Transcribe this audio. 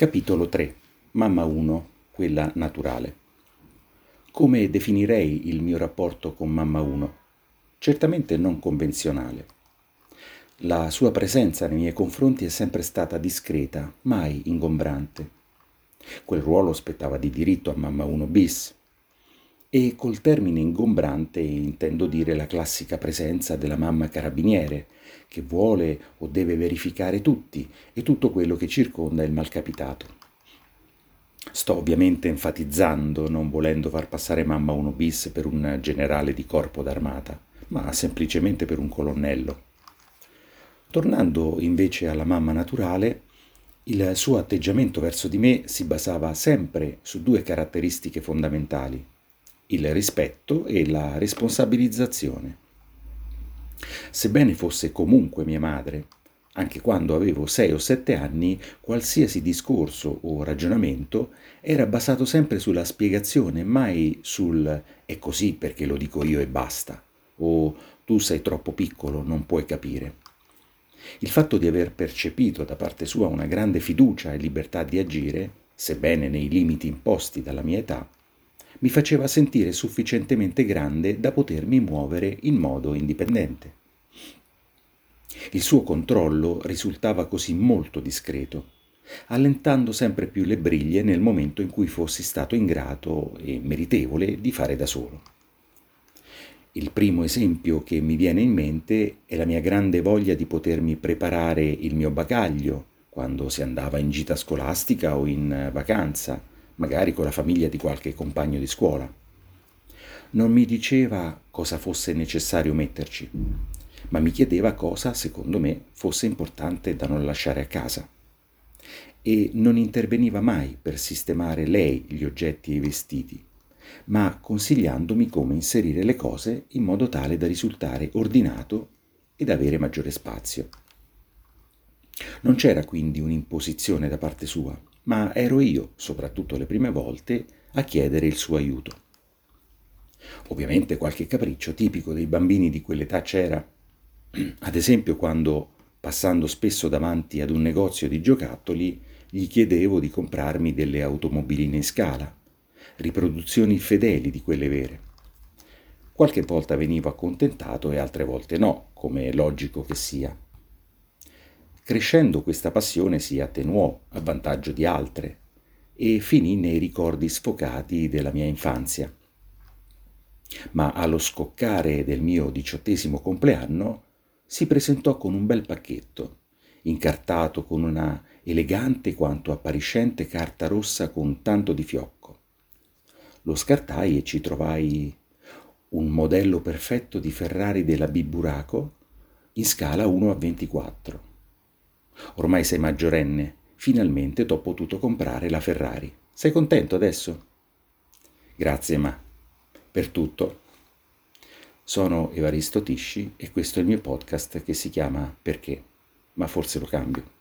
Capitolo 3. Mamma 1, quella naturale. Come definirei il mio rapporto con Mamma 1? Certamente non convenzionale. La sua presenza nei miei confronti è sempre stata discreta, mai ingombrante. Quel ruolo spettava di diritto a Mamma 1 bis. E col termine ingombrante intendo dire la classica presenza della mamma carabiniere, che vuole o deve verificare tutti e tutto quello che circonda il malcapitato. Sto ovviamente enfatizzando, non volendo far passare mamma 1 bis per un generale di corpo d'armata, ma semplicemente per un colonnello. Tornando invece alla mamma naturale, il suo atteggiamento verso di me si basava sempre su due caratteristiche fondamentali, il rispetto e la responsabilizzazione. Sebbene fosse comunque mia madre, anche quando avevo sei o sette anni, qualsiasi discorso o ragionamento era basato sempre sulla spiegazione, mai sul è così perché lo dico io e basta, o tu sei troppo piccolo, non puoi capire. Il fatto di aver percepito da parte sua una grande fiducia e libertà di agire, sebbene nei limiti imposti dalla mia età, mi faceva sentire sufficientemente grande da potermi muovere in modo indipendente. Il suo controllo risultava così molto discreto, allentando sempre più le briglie nel momento in cui fossi stato ingrato e meritevole di fare da solo. Il primo esempio che mi viene in mente è la mia grande voglia di potermi preparare il mio bagaglio quando si andava in gita scolastica o in vacanza, magari con la famiglia di qualche compagno di scuola. Non mi diceva cosa fosse necessario metterci, ma mi chiedeva cosa, secondo me, fosse importante da non lasciare a casa. E non interveniva mai per sistemare lei gli oggetti e i vestiti, ma consigliandomi come inserire le cose in modo tale da risultare ordinato ed avere maggiore spazio. Non c'era quindi un'imposizione da parte sua, ma ero io, soprattutto le prime volte, a chiedere il suo aiuto. Ovviamente qualche capriccio tipico dei bambini di quell'età c'era, ad esempio quando, passando spesso davanti ad un negozio di giocattoli, gli chiedevo di comprarmi delle automobiline in scala, riproduzioni fedeli di quelle vere. Qualche volta venivo accontentato e altre volte no, come è logico che sia. Crescendo questa passione si attenuò a vantaggio di altre e finì nei ricordi sfocati della mia infanzia. Ma allo scoccare del mio diciottesimo compleanno si presentò con un bel pacchetto, incartato con una elegante quanto appariscente carta rossa con tanto di fiocco. Lo scartai e ci trovai un modello perfetto di Ferrari della Biburaco in scala 1 a 24. Ormai sei maggiorenne, finalmente t'ho potuto comprare la Ferrari. Sei contento adesso? Grazie, ma per tutto sono Evaristo Tisci e questo è il mio podcast che si chiama Perché? Ma forse lo cambio.